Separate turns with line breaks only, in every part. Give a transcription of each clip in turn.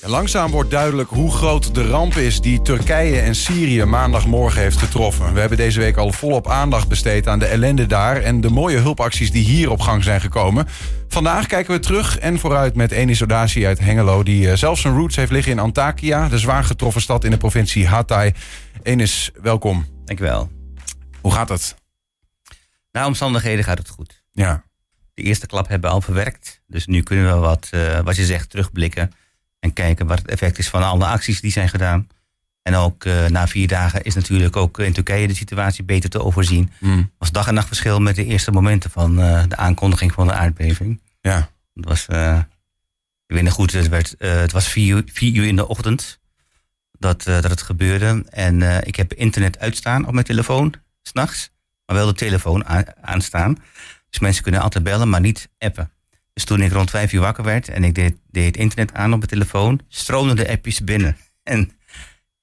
Langzaam wordt duidelijk hoe groot de ramp is die Turkije en Syrië maandagmorgen heeft getroffen. We hebben deze week al volop aandacht besteed aan de ellende daar en de mooie hulpacties die hier op gang zijn gekomen. Vandaag kijken we terug en vooruit met Enis Odaci uit Hengelo, die eh, zelfs zijn roots heeft liggen in Antakya, de zwaar getroffen stad in de provincie Hatay. Enis, welkom.
Dankjewel.
Hoe gaat het?
Na omstandigheden gaat het goed.
Ja.
De eerste klap hebben we al verwerkt. Dus nu kunnen we wat, uh, wat je zegt, terugblikken. En kijken wat het effect is van alle acties die zijn gedaan. En ook uh, na vier dagen is natuurlijk ook in Turkije de situatie beter te overzien.
Mm.
was dag en nacht verschil met de eerste momenten van uh, de aankondiging van de aardbeving.
Ja.
Het was, ik weet nog goed, het, werd, het was vier uur, vier uur in de ochtend dat, dat het gebeurde. En ik heb internet uitstaan op mijn telefoon, s'nachts. Maar wel de telefoon aan, aanstaan. Dus mensen kunnen altijd bellen, maar niet appen. Dus toen ik rond vijf uur wakker werd en ik deed, deed het internet aan op mijn telefoon, stroomden de appjes binnen. En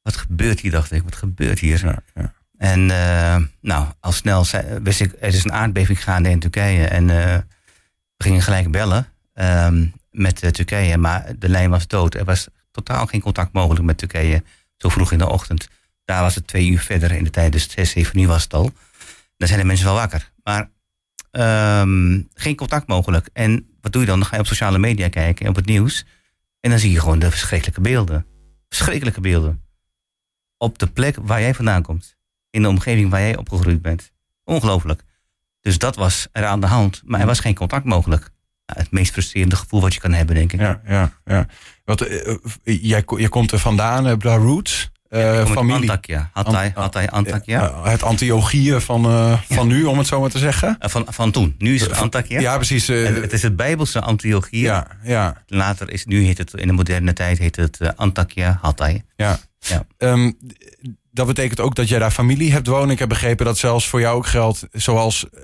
wat gebeurt hier, dacht ik, wat gebeurt hier?
Ja, ja.
En uh, nou, al snel zei, wist ik, er is een aardbeving gaande in Turkije. En uh, we gingen gelijk bellen um, met uh, Turkije, maar de lijn was dood. Er was totaal geen contact mogelijk met Turkije, zo vroeg in de ochtend. Daar was het twee uur verder in de tijd, dus zes, zeven uur was het al. Dan zijn de mensen wel wakker. Maar um, geen contact mogelijk. En wat doe je dan? Dan ga je op sociale media kijken, op het nieuws. En dan zie je gewoon de verschrikkelijke beelden. Verschrikkelijke beelden. Op de plek waar jij vandaan komt. In de omgeving waar jij opgegroeid bent. Ongelooflijk. Dus dat was er aan de hand. Maar er was geen contact mogelijk. Nou, het meest frustrerende gevoel wat je kan hebben, denk ik.
Ja, ja, ja. Wat, uh, jij, jij komt er vandaan, daar roots. Uh,
ja,
familie.
Antakya. Hatay, Hatay, Antakya.
Uh, het Antiochieën van, uh, van nu, om het zo maar te zeggen.
van, van toen. Nu is het Antakya.
Ja, precies.
Het is het Bijbelse Antiochieën.
Ja, ja.
Later is, nu heet het, in de moderne tijd heet het Antakya, Hatay.
Ja.
ja.
Um, dat betekent ook dat jij daar familie hebt wonen. Ik heb begrepen dat zelfs voor jou ook geldt, zoals uh,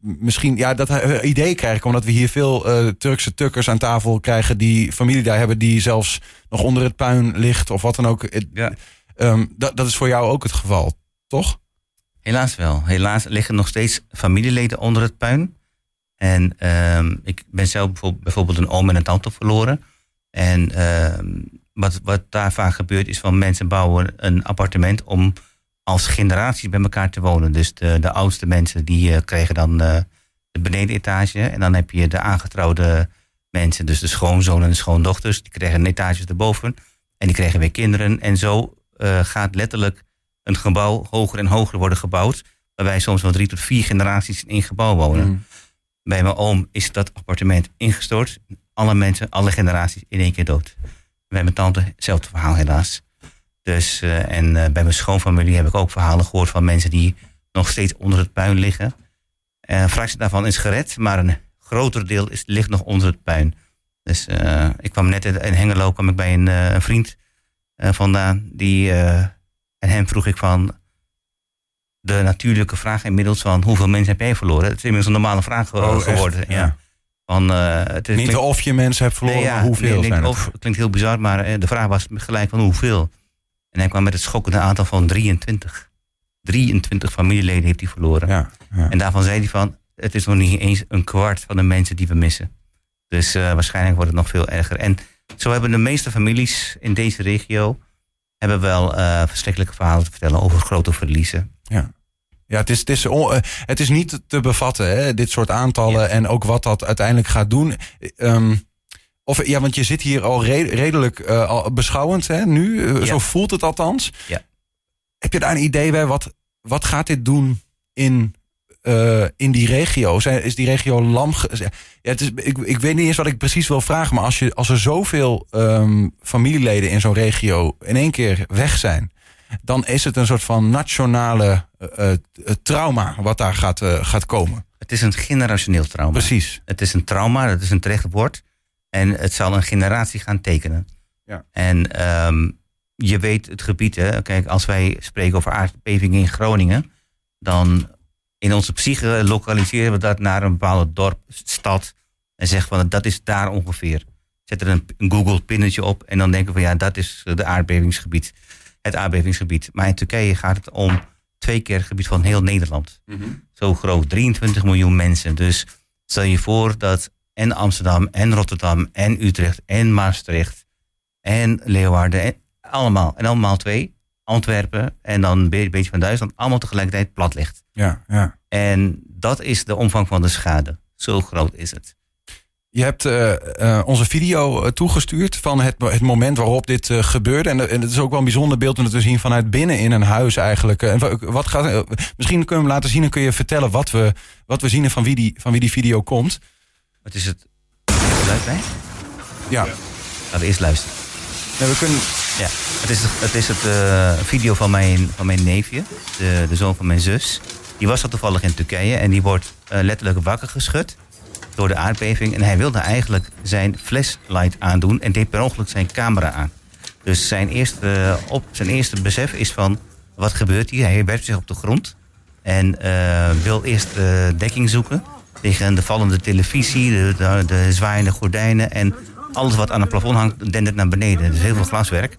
misschien, ja, dat uh, idee krijg ik, omdat we hier veel uh, Turkse tukkers aan tafel krijgen die familie daar hebben, die zelfs nog onder het puin ligt of wat dan ook.
Ja.
Um, dat, dat is voor jou ook het geval, toch?
Helaas wel. Helaas liggen nog steeds familieleden onder het puin. En um, ik ben zelf bijvoorbeeld, een oom en een tante verloren. En um, wat, wat daar vaak gebeurt is van mensen bouwen een appartement om als generaties bij elkaar te wonen. Dus de, de oudste mensen die uh, krijgen dan uh, de benedenetage. En dan heb je de aangetrouwde mensen, dus de schoonzoon en de schoondochters. Die krijgen een etage erboven. En die krijgen weer kinderen. En zo uh, gaat letterlijk een gebouw hoger en hoger worden gebouwd. Waarbij soms wel drie tot vier generaties in één gebouw wonen.
Mm.
Bij mijn oom is dat appartement ingestort. Alle mensen, alle generaties in één keer dood. Bij mijn tante, hetzelfde verhaal helaas. Dus, uh, en uh, bij mijn schoonfamilie heb ik ook verhalen gehoord van mensen die nog steeds onder het puin liggen. En een fractie daarvan is gered, maar een groter deel is, ligt nog onder het puin. Dus ik kwam net in Hengelo, kwam ik bij een, een vriend vandaan. Die, en hem vroeg ik van de natuurlijke vraag inmiddels van hoeveel mensen heb jij verloren? Het is inmiddels een normale vraag
oh,
geworden.
Echt?
Ja. Van, uh, het is,
niet
klinkt,
of je mensen hebt verloren,
nee, ja,
maar hoeveel
nee, nee,
zijn
of, het klinkt heel bizar, maar uh, de vraag was gelijk van hoeveel. En hij kwam met het schokkende aantal van 23. 23 familieleden heeft hij verloren.
Ja, ja.
En daarvan zei hij van, het is nog niet eens een kwart van de mensen die we missen. Dus uh, waarschijnlijk wordt het nog veel erger. En zo hebben de meeste families in deze regio hebben wel verschrikkelijke verhalen te vertellen over grote verliezen.
Ja. Ja, het is, het, is on, het is niet te bevatten, hè, dit soort aantallen ja. en ook wat dat uiteindelijk gaat doen. Um, of, ja, want je zit hier al re redelijk uh, al beschouwend hè, nu,
ja.
zo voelt het althans.
Ja.
Heb je daar een idee bij, wat, wat gaat dit doen in, uh, in die regio? Zijn, is die regio lam? Ja, het is, ik, ik weet niet eens wat ik precies wil vragen, maar als, je, als er zoveel um, familieleden in zo'n regio in één keer weg zijn dan is het een soort van nationale uh, uh, trauma wat daar gaat, uh, gaat komen.
Het is een generationeel trauma.
Precies.
Het is een trauma, dat is een terecht woord. En het zal een generatie gaan tekenen.
Ja.
En um, je weet het gebied, hè? kijk, als wij spreken over aardbevingen in Groningen, dan in onze psyche lokaliseren we dat naar een bepaalde dorp, stad, en zeggen van dat is daar ongeveer. Zet er een, een Google-pinnetje op en dan denken we van ja, dat is de aardbevingsgebied het aardbevingsgebied. Maar in Turkije gaat het om twee keer het gebied van heel Nederland.
Mm -hmm.
Zo groot, 23 miljoen mensen. Dus stel je voor dat en Amsterdam en Rotterdam en Utrecht en Maastricht en Leeuwarden. En allemaal. En allemaal twee. Antwerpen en dan een beetje van Duitsland. Allemaal tegelijkertijd plat ligt.
Ja, ja.
En dat is de omvang van de schade. Zo groot is het.
Je hebt uh, onze video toegestuurd van het, het moment waarop dit uh, gebeurde. En, en het is ook wel een bijzonder beeld om het te zien vanuit binnen in een huis eigenlijk. En wat gaat, misschien kunnen we hem laten zien en kun je vertellen wat we, wat we zien en van wie, die, van wie die video komt.
Wat is het? Geluid bij?
Ja.
Laten we eerst luisteren.
We kunnen...
Ja, het is, het, is het uh, video van mijn, van mijn neefje, de, de zoon van mijn zus. Die was al toevallig in Turkije en die wordt uh, letterlijk wakker geschud door de aardbeving. En hij wilde eigenlijk zijn flashlight aandoen en deed per ongeluk zijn camera aan. Dus zijn eerste, op, zijn eerste besef is van, wat gebeurt hier? Hij werpt zich op de grond en wil eerst dekking zoeken tegen de vallende televisie, de, de, de zwaaiende gordijnen en alles wat aan het plafond hangt, dendert naar beneden. Dus heel veel glaswerk.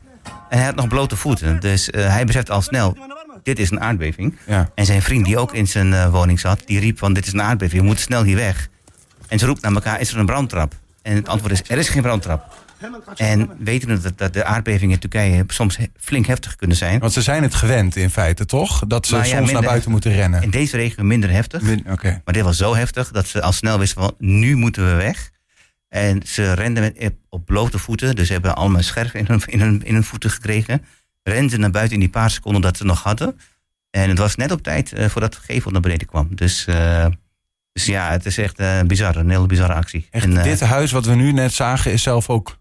En hij had nog blote voeten. Dus uh, hij beseft al snel, dit is een aardbeving.
Ja.
En zijn vriend die ook in zijn uh, woning zat, die riep van dit is een aardbeving, we moeten snel hier weg. En ze roept naar elkaar, is er een brandtrap? En het antwoord is, er is geen brandtrap. En weten we dat, dat de aardbevingen in Turkije soms flink heftig kunnen zijn.
Want ze zijn het gewend in feite, toch? Dat ze
ja,
soms naar buiten moeten rennen.
In deze regio minder heftig.
Min-.
Maar dit was zo heftig dat ze al snel wisten van nu moeten we weg. En ze renden met, op blote voeten. Dus ze hebben allemaal scherf in hun, in, hun, in hun voeten gekregen. Renden naar buiten in die paar seconden dat ze nog hadden. En het was net op tijd eh, voordat de gevel naar beneden kwam. Dus, eh, dus ja, het is echt eh, bizar. Een hele bizarre actie.
Echt,
En,
dit huis wat we nu net zagen is zelf ook...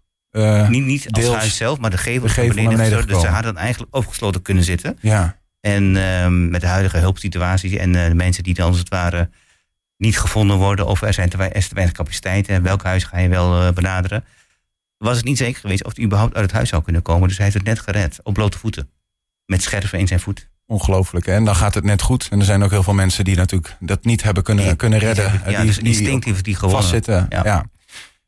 niet, niet als huis zelf, maar de gevel,
de
is naar
gevel
beneden
naar beneden.
Dus ze hadden eigenlijk opgesloten kunnen zitten.
ja,
En ehm, met de huidige hulpsituatie en de mensen die dan als het ware niet gevonden worden of er, zijn te, wei- is te weinig capaciteit en welk huis ga je wel eh, benaderen, was het niet zeker geweest of hij überhaupt uit het huis zou kunnen komen. Dus hij heeft het net gered, op blote voeten. Met scherven in zijn voet.
ongelooflijk. hè? En dan gaat het net goed. En er zijn ook heel veel mensen die natuurlijk dat niet hebben kunnen, kunnen redden.
ja,
die,
dus instinctief die gewonnen.
vastzitten. Ja.
Ja.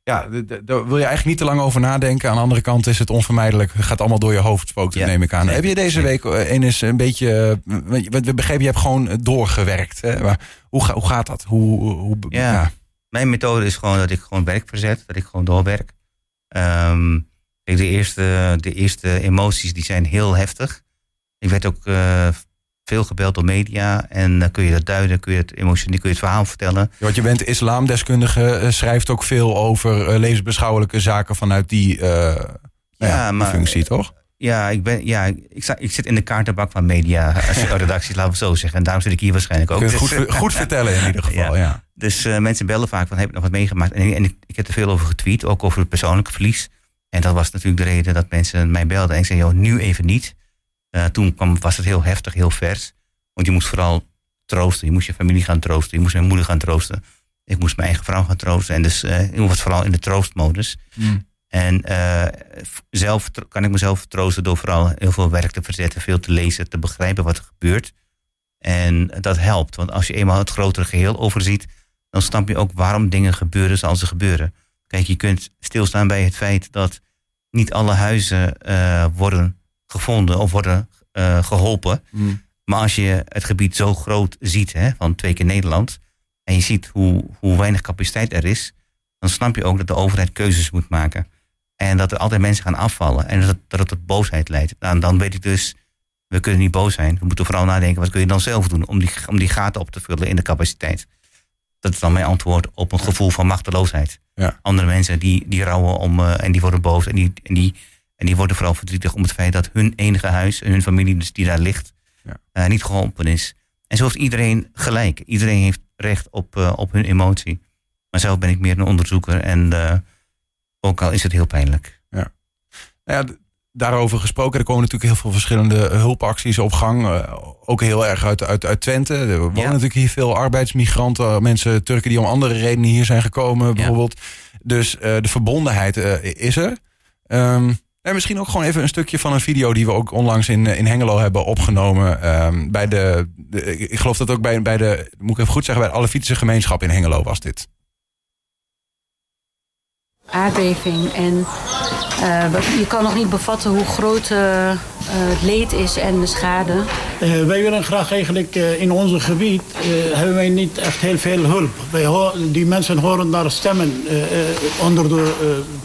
Ja. daar wil je eigenlijk niet te lang over nadenken. Aan de andere kant is het onvermijdelijk. Het gaat allemaal door je hoofd spookt,
Ja,
neem ik aan.
zeker,
Heb je deze week eh, een eens een beetje... eh, We begrepen, je hebt gewoon doorgewerkt. Hè? Maar hoe, ga- hoe gaat dat? Hoe, hoe,
Ja. Mijn methode is gewoon dat ik gewoon werk verzet, dat ik gewoon doorwerk. Kijk, de, eerste, de eerste emoties die zijn heel heftig. Ik werd ook eh, veel gebeld door media en dan kun je dat duiden, kun je het emotioneel, kun je het verhaal vertellen.
Want je bent islamdeskundige, eh, schrijft ook veel over eh, levensbeschouwelijke zaken vanuit die, eh, nou ja, die
maar-
functie, toch?
Ja, ik, ben, ja ik, sta, ik zit in de kaartenbak van media, redacties, laten we het zo zeggen. En daarom zit ik hier waarschijnlijk ook.
Kun je het goed, goed vertellen in ieder geval, ja.
Dus eh, mensen bellen vaak van, heb je nog wat meegemaakt? En, en ik, ik heb er veel over getweet, ook over het persoonlijke verlies. En dat was natuurlijk de reden dat mensen mij belden. En ik zei, joh, nu even niet. Eh, toen kwam, was het heel heftig, heel vers. Want je moest vooral troosten. Je moest je familie gaan troosten. Je moest mijn moeder gaan troosten. Ik moest mijn eigen vrouw gaan troosten. En dus eh, ik was vooral in de troostmodus.
Mm.
En eh, zelf kan ik mezelf troosten door vooral heel veel werk te verzetten, veel te lezen, te begrijpen wat er gebeurt. En dat helpt, want als je eenmaal het grotere geheel overziet, dan snap je ook waarom dingen gebeuren zoals ze gebeuren. Kijk, je kunt stilstaan bij het feit dat niet alle huizen worden gevonden of worden eh, geholpen.
Mm.
Maar als je het gebied zo groot ziet, hè, van twee keer Nederland, en je ziet hoe, hoe weinig capaciteit er is, dan snap je ook dat de overheid keuzes moet maken. En dat er altijd mensen gaan afvallen en dat, dat het tot boosheid leidt. Nou, dan weet ik dus, we kunnen niet boos zijn. We moeten vooral nadenken, wat kun je dan zelf doen om die, om die gaten op te vullen in de capaciteit. Dat is dan mijn antwoord op een gevoel van machteloosheid.
Ja.
Andere mensen die, die rouwen om, eh, en die worden boos en die, en, die, en die worden vooral verdrietig om het feit dat hun enige huis en hun familie dus die daar ligt,
Ja.
eh, niet geholpen is. En zo heeft iedereen gelijk. Iedereen heeft recht op, eh, op hun emotie. Maar zelf ben ik meer een onderzoeker en eh, ook al is het heel pijnlijk.
Nou ja, daarover gesproken, er komen natuurlijk heel veel verschillende hulpacties op gang. Ook heel erg uit, uit, uit Twente. Er wonen
Ja.
natuurlijk hier veel arbeidsmigranten, mensen, Turken die om andere redenen hier zijn gekomen, bijvoorbeeld. Dus de verbondenheid is er. Ehm, en misschien ook gewoon even een stukje van een video die we ook onlangs in, eh, in Hengelo hebben opgenomen. Ehm, bij de, de- ik geloof dat ook bij, bij de, moet ik even goed zeggen, bij de Alevitische gemeenschap in Hengelo was dit.
aardbeving. En eh, wat- je kan nog niet bevatten hoe groot eh, het leed is en de schade.
Eh, wij willen graag eigenlijk eh, in ons gebied eh, hebben wij niet echt heel veel hulp. Wij ho- die mensen horen daar stemmen onder de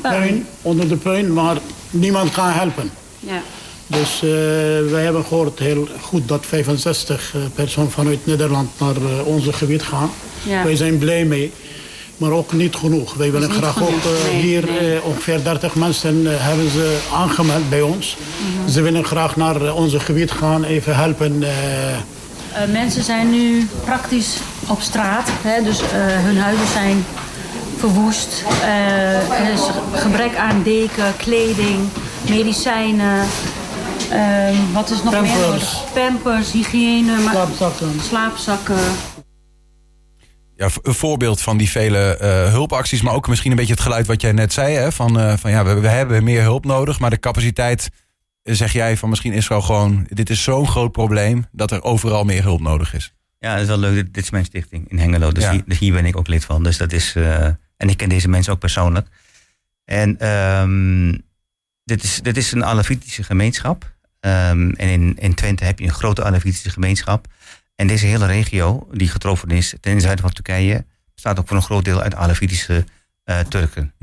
eh, puin, onder de puin, maar niemand kan helpen.
Ja.
Dus uh, wij hebben gehoord heel goed dat 65 personen vanuit Nederland naar uh, onze gebied gaan.
Ja.
Wij zijn blij mee. Maar ook niet genoeg. Wij willen graag
genoeg,
ook uh,
nee,
hier
nee.
ongeveer 30 mensen hebben ze aangemeld bij ons.
Mhm.
Ze willen graag naar onze gebied gaan, even helpen.
Mensen zijn nu praktisch op straat. Hè, dus hun huizen zijn verwoest. Er is gebrek aan deken, kleding, medicijnen. wat is nog
Pampers.
meer nodig? Pampers, hygiëne, maar-
Slaapzakken.
slaapzakken.
Ja, een voorbeeld van die vele eh, hulpacties, maar ook misschien een beetje het geluid wat jij net zei. Hè, van, eh, van ja, we, we hebben meer hulp nodig, maar de capaciteit, eh, zeg jij van misschien Israël gewoon, dit is zo'n groot probleem dat er overal meer hulp nodig is.
Ja, dat is wel leuk. Dit is mijn stichting in Hengelo. Dus,
Ja.
hier, dus hier ben ik ook lid van. Dus dat is, eh, en ik ken deze mensen ook persoonlijk. En ehm, dit, is, dit is een Alavitische gemeenschap. Ehm, en in, in Twente heb je een grote Alavitische gemeenschap. En deze hele regio, die getroffen is ten zuiden van Turkije, bestaat ook voor een groot deel uit Alavitische eh, Turken.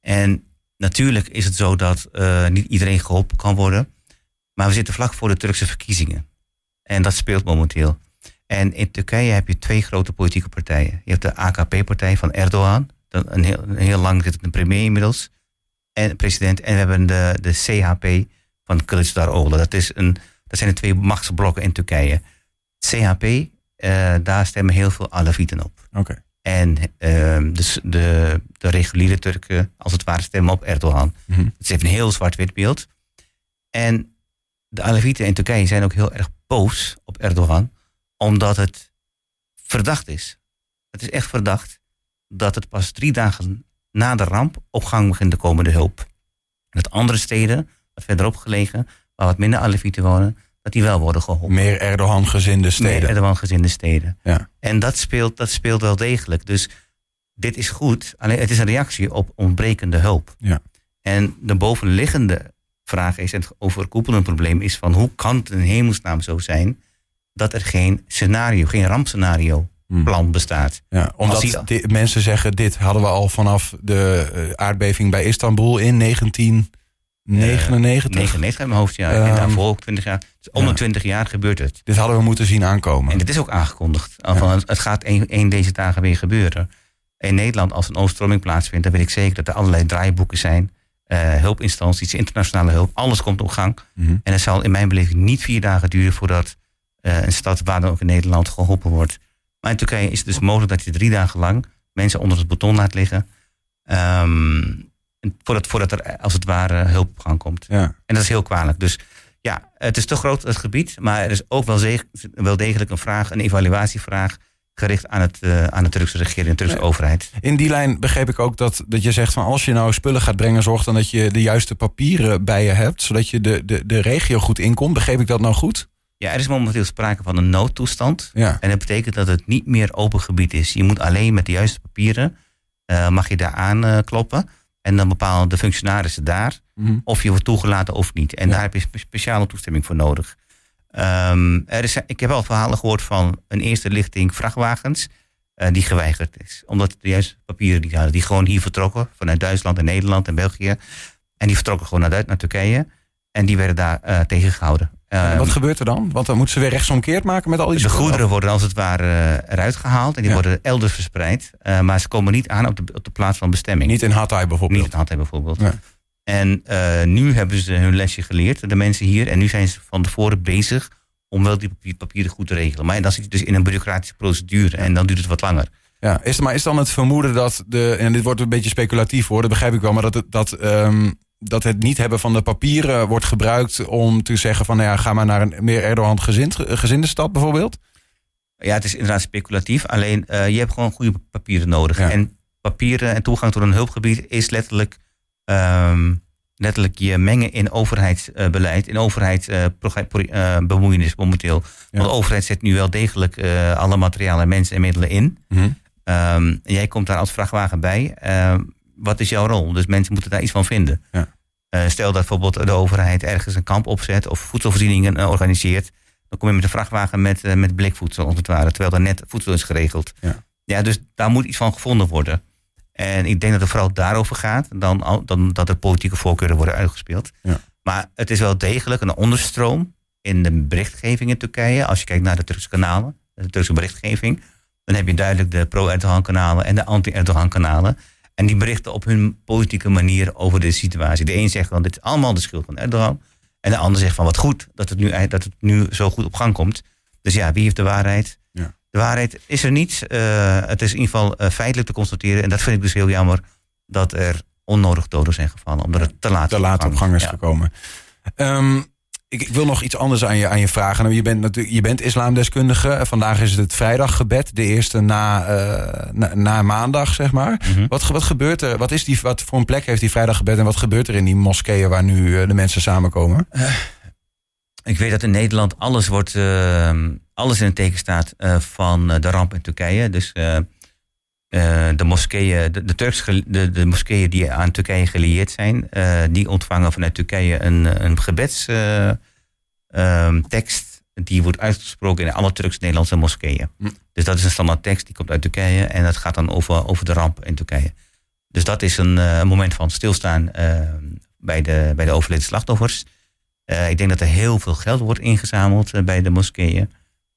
En natuurlijk is het zo dat eh, niet iedereen geholpen kan worden. Maar we zitten vlak voor de Turkse verkiezingen. En dat speelt momenteel. En in Turkije heb je twee grote politieke partijen. Je hebt de AKP-partij van Erdogan. Dat Een heel, een heel lang zit een premier inmiddels. En president. En we hebben de, de CHP van Kılıçdaroğlu. Dat, is een, dat zijn de twee machtsblokken in Turkije. CHP, eh, daar stemmen heel veel Alevieten op.
Oké.
En ehm, de, de, de reguliere Turken, als het ware, stemmen op Erdogan.
Mhm.
Het heeft een heel zwart-wit beeld. En de Alevieten in Turkije zijn ook heel erg boos op Erdogan, omdat het verdacht is. Het is echt verdacht dat het pas drie dagen na de ramp op gang begint te komen, de hulp. En dat andere steden, wat verderop gelegen, waar wat minder Alevieten wonen, dat die wel worden geholpen.
Meer Erdogan-gezinde steden.
Meer Erdogan-gezinde steden.
Ja.
En dat speelt, dat speelt wel degelijk. Dus dit is goed, alleen het is een reactie op ontbrekende hulp.
Ja.
En de bovenliggende vraag is, en het overkoepelende probleem is van hoe kan het in hemelsnaam zo zijn dat er geen scenario, geen rampscenario. Plan bestaat.
Ja, omdat
die-
mensen zeggen, dit hadden we al vanaf de eh, aardbeving bij Istanbul in 1999.
99 in mijn hoofd, ja.
Ehm,
en daarvoor ook 20 jaar. Dus om de 20 jaar gebeurt het.
Dit hadden we moeten zien aankomen.
En dit is ook aangekondigd. Van, het- het gaat een, een deze dagen weer gebeuren. In Nederland, als een overstroming plaatsvindt, dan weet ik zeker dat er allerlei draaiboeken zijn. eh, hulpinstanties, internationale hulp, alles komt op gang.
Mhm.
En het zal in mijn beleving niet vier dagen duren voordat eh, een stad waar dan ook in Nederland geholpen wordt. Maar in Turkije is het dus mogelijk dat je drie dagen lang mensen onder het beton laat liggen. ehm, voordat, voordat er als het ware hulp op gang komt.
Ja.
En dat is heel kwalijk. Dus ja, het is te groot het gebied, maar er is ook wel, wel degelijk een vraag, een evaluatievraag gericht aan, het, eh, aan de Turkse regering, de Turkse
Ja.
overheid.
In die lijn begreep ik ook dat, dat je zegt van als je nou spullen gaat brengen, zorg dan dat je de juiste papieren bij je hebt, zodat je de, de, de regio goed inkomt. Begreep ik dat nou goed?
Ja, er is momenteel sprake van een noodtoestand.
Ja.
En dat betekent dat het niet meer open gebied is. Je moet alleen met de juiste papieren, eh, mag je daar aankloppen. en dan bepalen de functionarissen daar
Mhm.
of je wordt toegelaten of niet. En
Ja.
daar heb je spe- speciale toestemming voor nodig. Ehm, er is, ik heb al verhalen gehoord van een eerste lichting vrachtwagens eh, die geweigerd is. Omdat de juiste papieren die hadden. Die gewoon hier vertrokken vanuit Duitsland en Nederland en België. En die vertrokken gewoon naar, naar Turkije. En die werden daar eh, tegengehouden.
En wat gebeurt er dan? Want dan moeten ze weer rechtsomkeerd maken met al die
de
spullen?
goederen worden als het ware eh, eruit gehaald. En die
Ja.
worden elders verspreid. eh, maar ze komen niet aan op de, op de plaats van bestemming.
Niet in Hatay bijvoorbeeld.
Niet in Hatay bijvoorbeeld. En eh, nu hebben ze hun lesje geleerd, de mensen hier. En nu zijn ze van tevoren bezig om wel die papier- papieren goed te regelen. Maar dan zit je dus in een bureaucratische procedure. En dan duurt het wat langer.
Ja, is, maar is dan het vermoeden dat de. En dit wordt een beetje speculatief hoor, dat begrijp ik wel. Maar dat dat, ehm, dat het niet hebben van de papieren wordt gebruikt om te zeggen van. Nou ja, ga maar naar een meer Erdogan gezind, gezinde stad bijvoorbeeld.
Ja, het is inderdaad speculatief. Alleen eh, je hebt gewoon goede papieren nodig.
Ja.
En papieren en toegang tot een hulpgebied is letterlijk, ehm, letterlijk je mengen in overheidsbeleid, in overheidsbemoeienis momenteel.
Ja.
Want de overheid zet nu wel degelijk eh, alle materialen, mensen en middelen in.
Mhm.
Ehm, en jij komt daar als vrachtwagen bij. Ehm, wat is jouw rol? Dus mensen moeten daar iets van vinden.
Ja.
Eh, stel dat bijvoorbeeld de overheid ergens een kamp opzet of voedselvoorzieningen eh, organiseert. Dan kom je met een vrachtwagen met, eh, met blikvoedsel, als het ware. Terwijl daar net voedsel is geregeld.
Ja.
ja, dus daar moet iets van gevonden worden. En ik denk dat het vooral daarover gaat, dan, dan dat er politieke voorkeuren worden uitgespeeld.
Ja.
Maar het is wel degelijk een onderstroom in de berichtgeving in Turkije. Als je kijkt naar de Turkse kanalen, de Turkse berichtgeving, dan heb je duidelijk de pro-Erdogan kanalen en de anti-Erdogan kanalen. En die berichten op hun politieke manier over de situatie. De een zegt van dit is allemaal de schuld van Erdogan. En de ander zegt van wat goed dat het nu, dat het nu zo goed op gang komt. Dus ja, wie heeft de waarheid?
Ja.
De waarheid is er niet. Eh, het is in ieder geval uh, feitelijk te constateren. En dat vind ik dus heel jammer dat er onnodig doden zijn gevallen. Omdat het te laat,
te laat op gang is
Ja.
gekomen. Ehm, ik, wil nog iets anders aan je, aan je vragen. Nou, Je bent, natuurlijk, je bent islamdeskundige. Vandaag is het het vrijdaggebed. De eerste na, eh, na, na maandag, zeg maar.
Mhm.
Wat, wat gebeurt er? Wat, is die, wat voor een plek heeft die vrijdaggebed? En wat gebeurt er in die moskeeën waar nu eh, de mensen samenkomen?
Ik weet dat in Nederland alles wordt, eh, alles in het teken staat eh, van eh, de ramp in Turkije. Dus eh, eh, de moskeeën, de, de, Turks, de, de moskeeën die aan Turkije gelieerd zijn, eh, die ontvangen vanuit Turkije een, een gebedstekst. die wordt uitgesproken in alle Turks-Nederlandse moskeeën.
Hm.
Dus dat is een standaard tekst, die komt uit Turkije en dat gaat dan over, over de ramp in Turkije. Dus dat is een, eh, een moment van stilstaan eh, bij, de, bij de overleden slachtoffers. Eh, ik denk dat er heel veel geld wordt ingezameld eh, bij de moskeeën.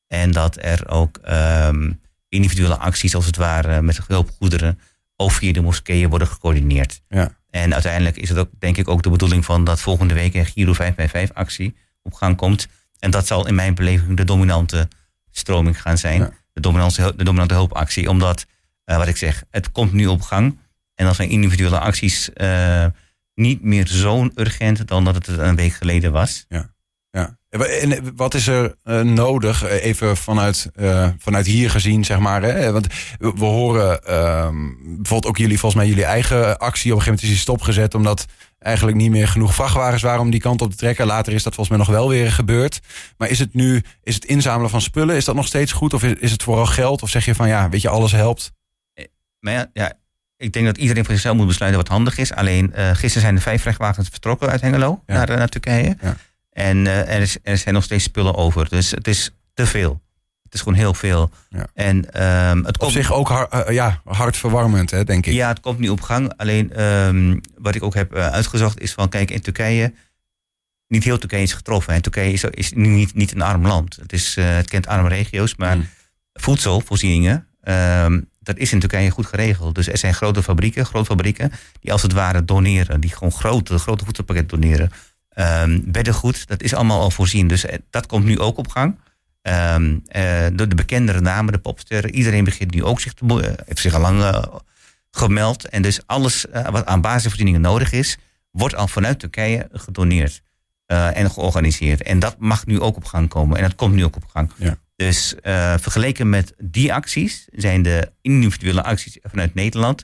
En dat er ook ehm, individuele acties, als het ware, met hulpgoederen ook via de moskeeën worden gecoördineerd.
Ja.
En uiteindelijk is het ook, denk ik, ook de bedoeling van dat volgende week een Giro 555 actie op gang komt. En dat zal in mijn beleving de dominante stroming gaan zijn.
Ja.
De, dominante, de dominante hulpactie. Omdat, eh, wat ik zeg, het komt nu op gang. En dan zijn individuele acties eh, niet meer zo urgent dan dat het een week geleden was.
Ja. En wat is er eh, nodig, eh, even vanuit, eh, vanuit hier gezien, zeg maar? Hè? Want we horen ehm, bijvoorbeeld ook jullie, volgens mij jullie eigen actie. Op een gegeven moment is die stopgezet omdat eigenlijk niet meer genoeg vrachtwagens waren om die kant op te trekken. Later is dat volgens mij nog wel weer gebeurd. Maar is het nu, is het inzamelen van spullen, is dat nog steeds goed? Of is, is het vooral geld? Of zeg je van ja, weet je, alles helpt?
Maar ja, ja, ik denk dat iedereen voor zichzelf moet besluiten wat handig is. Alleen gisteren zijn er vijf vrachtwagens vertrokken uit Hengelo
Ja.
naar, naar Turkije.
Ja.
En eh, er, is, er zijn nog steeds spullen over. Dus het is te veel. Het is gewoon heel veel.
Ja.
En ehm, het
Op
komt,
zich ook har- eh, ja, hartverwarmend, hè, denk ik.
ja, het komt nu op gang. Alleen ehm, wat ik ook heb eh, uitgezocht is van, kijk, in Turkije, niet heel Turkije is getroffen. En Turkije is, is niet, niet een arm land. Het, is, het kent arme regio's, maar
Mm.
voedselvoorzieningen, ehm, dat is in Turkije goed geregeld. Dus er zijn grote fabrieken, grote fabrieken, die als het ware doneren. Die gewoon grote, grote voedselpakketten doneren. Ehm beddengoed, dat is allemaal al voorzien. Dus eh, dat komt nu ook op gang. Ehm eh, door de bekendere namen, de popsterren. Iedereen begint nu ook zich te... eh, heeft zich al lang eh, gemeld. En dus alles wat aan basisvoorzieningen nodig is... wordt al vanuit Turkije gedoneerd. en georganiseerd. En dat mag nu ook op gang komen. En dat komt nu ook op gang.
Ja.
Dus vergeleken met die acties... zijn de individuele acties vanuit Nederland...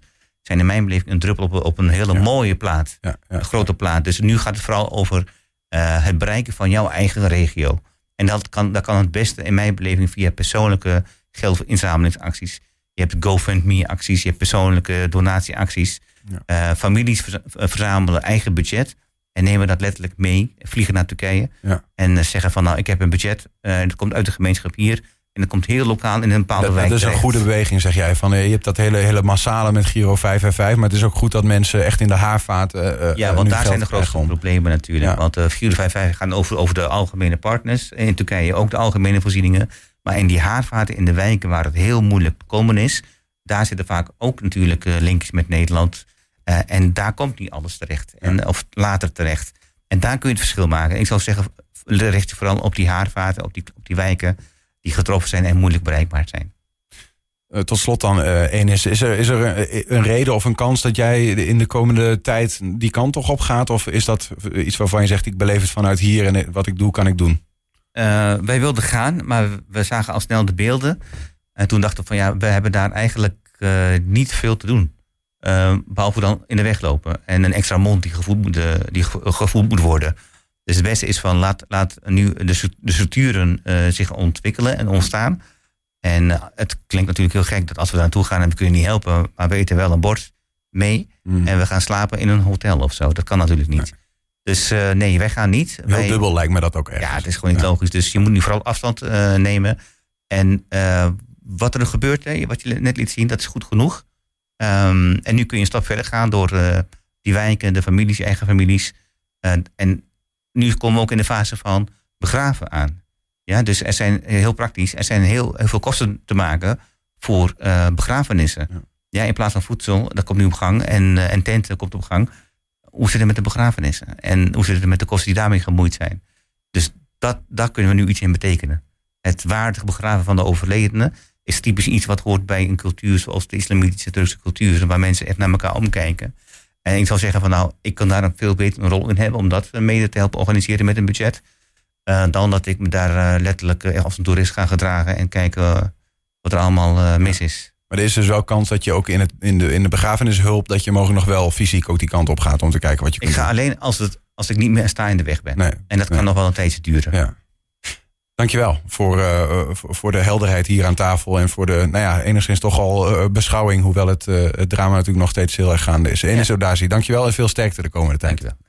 zijn in mijn beleving een druppel op, op een hele
Ja.
mooie plaat
Ja, ja.
een grote plaat. Dus nu gaat het vooral over eh, het bereiken van jouw eigen regio. En dat kan, dat kan het beste in mijn beleving via persoonlijke geldinzamelingsacties. Je hebt GoFundMe-acties, je hebt persoonlijke donatieacties. Eh, families eh, verzamelen eigen budget en nemen dat letterlijk mee, vliegen naar Turkije. En zeggen van nou, ik heb een budget, dat komt uit de gemeenschap hier. En dat komt heel lokaal in een bepaalde
Dat,
wijk
dat is een goede beweging, zeg jij. Van, eh, je hebt dat hele, hele massale met Giro 5 en 5. Maar het is ook goed dat mensen echt in de haarvaat. eh, eh,
Ja,
eh,
want daar zijn de grootste
om-
problemen natuurlijk.
Ja.
Want uh, 455 gaan over, over de algemene partners. In Turkije ook de algemene voorzieningen. Maar in die haarvaten in de wijken waar het heel moeilijk komen is... daar zitten vaak ook natuurlijk linkjes met Nederland. En daar komt niet alles terecht. En, Of later terecht. En daar kun je het verschil maken. Ik zou zeggen, richt je vooral op die haarvaten, op die, op die wijken... die getroffen zijn en moeilijk bereikbaar zijn.
Eh, tot slot dan, eh Enis, is er, is er een, een reden of een kans dat jij in de komende tijd die kant toch op gaat? Of is dat iets waarvan je zegt, ik beleef het vanuit hier en eh, wat ik doe, kan ik doen?
Eh, wij wilden gaan, maar we zagen al snel de beelden. En toen dachten we van ja, we hebben daar eigenlijk eh, niet veel te doen. Eh, behalve dan in de weg lopen. En een extra mond die gevoed moet, eh, die ge- gevoed moet worden. Dus het beste is van laat, laat nu de, de structuren eh, zich ontwikkelen en ontstaan. En eh, het klinkt natuurlijk heel gek dat als we daar naartoe gaan en we kunnen niet helpen, maar we eten wel een bord mee.
Hmm.
En we gaan slapen in een hotel of zo. Dat kan natuurlijk niet. Dus eh, nee, wij gaan niet.
Heel
Wij-
dubbel lijkt me dat ook echt.
ja, het is gewoon niet
Ja.
logisch. Dus je moet nu vooral afstand nemen. En wat er gebeurt, hè, wat je net liet zien, dat is goed genoeg. Ehm, en nu kun je een stap verder gaan door die wijken, de families, je eigen families. En nu komen we ook in de fase van begraven aan. Ja, dus er zijn heel praktisch, er zijn heel, heel veel kosten te maken voor eh, begrafenissen.
Ja.
Ja. in plaats van voedsel, dat komt nu op gang, en, eh, en tenten komt op gang. Hoe zit het met de begrafenissen? En hoe zit het met de kosten die daarmee gemoeid zijn? Dus dat, daar kunnen we nu iets in betekenen. Het waardig begraven van de overledene is typisch iets wat hoort bij een cultuur zoals de islamitische Turkse cultuur, waar mensen echt naar elkaar omkijken. En ik zou zeggen van nou, ik kan daar een veel betere rol in hebben om dat mede te helpen organiseren met een budget. eh, dan dat ik me daar eh, letterlijk eh, als een toerist ga gedragen en kijken eh, wat er allemaal eh, mis is.
Maar er is dus wel kans dat je ook in, het, in, de, in de begrafenishulp... dat je mogelijk nog wel fysiek ook die kant op gaat om te kijken wat je
Ik
kunt
ga
doen.
alleen als, het, als ik niet meer sta in de weg ben.
Nee,
En dat kan nog wel een tijdje duren.
Ja. Dankjewel voor, eh, voor, de helderheid hier aan tafel... en voor de, nou ja, enigszins toch al eh, beschouwing... hoewel het, het drama natuurlijk nog steeds heel erg gaande is. Enes Odazi, dankjewel en veel sterkte de komende tijd.
Dankjewel.